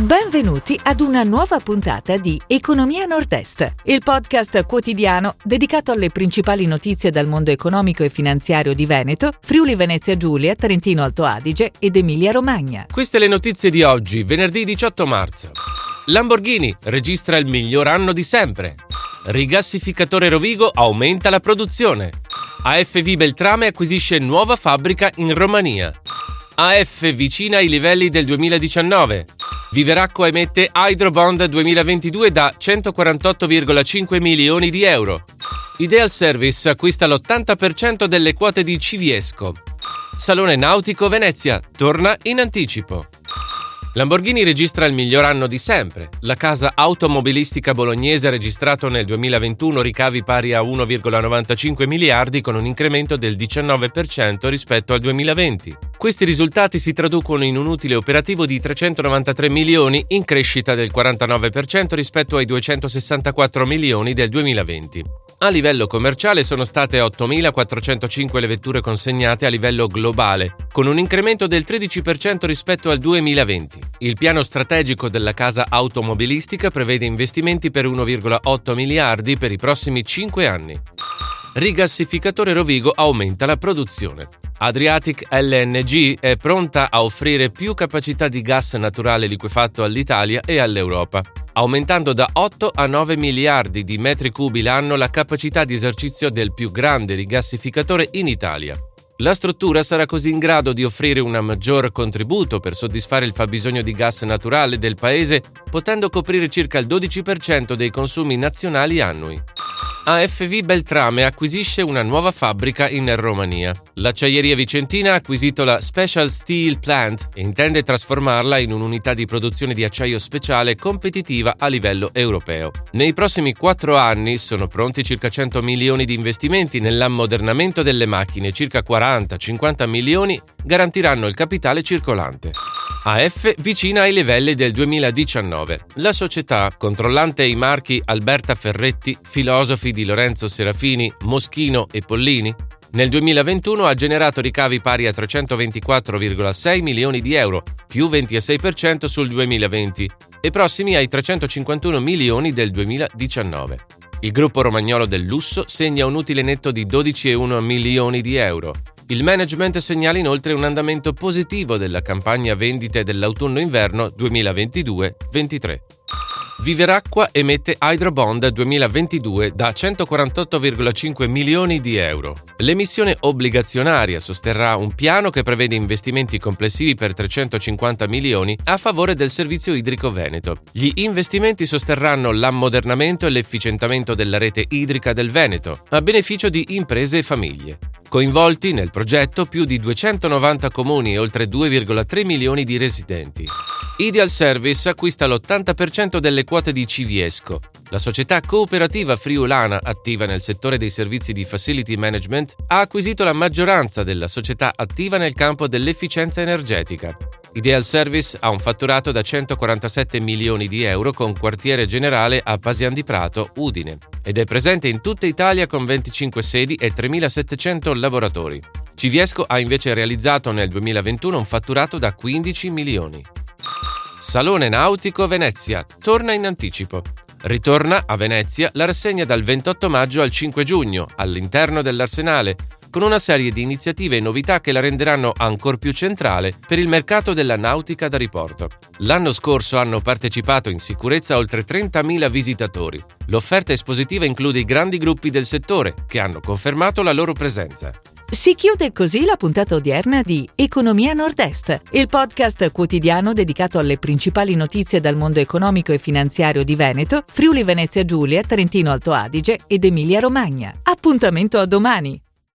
Benvenuti ad una nuova puntata di Economia Nord-Est, il podcast quotidiano dedicato alle principali notizie dal mondo economico e finanziario di Veneto, Friuli Venezia Giulia, Trentino Alto Adige ed Emilia Romagna. Queste le notizie di oggi, venerdì 18 marzo. Lamborghini registra il miglior anno di sempre. Rigassificatore Rovigo aumenta la produzione. AFV Beltrame acquisisce nuova fabbrica in Romania. AF vicina ai livelli del 2019. Viveracqua emette Hydrobond 2022 da 148,5 milioni di euro. Ideal Service acquista l'80% delle quote di Civiesco. Salone Nautico Venezia torna in anticipo. Lamborghini registra il miglior anno di sempre. La casa automobilistica bolognese ha registrato nel 2021 ricavi pari a 1,95 miliardi con un incremento del 19% rispetto al 2020. Questi risultati si traducono in un utile operativo di 393 milioni in crescita del 49% rispetto ai 264 milioni del 2020. A livello commerciale sono state 8.405 le vetture consegnate a livello globale, con un incremento del 13% rispetto al 2020. Il piano strategico della casa automobilistica prevede investimenti per 1,8 miliardi per i prossimi 5 anni. Rigassificatore Rovigo aumenta la produzione. Adriatic LNG è pronta a offrire più capacità di gas naturale liquefatto all'Italia e all'Europa aumentando da 8 a 9 miliardi di metri cubi l'anno la capacità di esercizio del più grande rigassificatore in Italia. La struttura sarà così in grado di offrire un maggior contributo per soddisfare il fabbisogno di gas naturale del Paese, potendo coprire circa il 12% dei consumi nazionali annui. AFV Beltrame acquisisce una nuova fabbrica in Romania. L'acciaieria vicentina ha acquisito la Special Steel Plant e intende trasformarla in un'unità di produzione di acciaio speciale competitiva a livello europeo. Nei prossimi quattro anni sono pronti circa 100 milioni di investimenti nell'ammodernamento delle macchine, circa 40-50 milioni garantiranno il capitale circolante. AF vicina ai livelli del 2019. La società, controllante i marchi Alberta Ferretti, filosofi di Lorenzo Serafini, Moschino e Pollini, nel 2021 ha generato ricavi pari a 324,6 milioni di euro, più 26% sul 2020, e prossimi ai 351 milioni del 2019. Il gruppo romagnolo del lusso segna un utile netto di 12,1 milioni di euro, il management segnala inoltre un andamento positivo della campagna vendite dell'autunno-inverno 2022-23. Viveracqua emette Hydrobond 2022 da 148,5 milioni di euro. L'emissione obbligazionaria sosterrà un piano che prevede investimenti complessivi per 350 milioni a favore del servizio idrico veneto. Gli investimenti sosterranno l'ammodernamento e l'efficientamento della rete idrica del Veneto, a beneficio di imprese e famiglie. Coinvolti nel progetto più di 290 comuni e oltre 2,3 milioni di residenti. Ideal Service acquista l'80% delle quote di Civiesco, la società cooperativa friulana attiva nel settore dei servizi di facility management ha acquisito la maggioranza della società attiva nel campo dell'efficienza energetica. Ideal Service ha un fatturato da 147 milioni di euro con quartiere generale a Pasian di Prato, Udine, ed è presente in tutta Italia con 25 sedi e 3.700 lavoratori. Civiesco ha invece realizzato nel 2021 un fatturato da 15 milioni. Salone Nautico Venezia torna in anticipo. Ritorna a Venezia la rassegna dal 28 maggio al 5 giugno all'interno dell'Arsenale con una serie di iniziative e novità che la renderanno ancora più centrale per il mercato della nautica da riporto. L'anno scorso hanno partecipato in sicurezza oltre 30.000 visitatori. L'offerta espositiva include i grandi gruppi del settore che hanno confermato la loro presenza. Si chiude così la puntata odierna di Economia Nord-Est, il podcast quotidiano dedicato alle principali notizie dal mondo economico e finanziario di Veneto, Friuli Venezia Giulia, Trentino Alto Adige ed Emilia Romagna. Appuntamento a domani!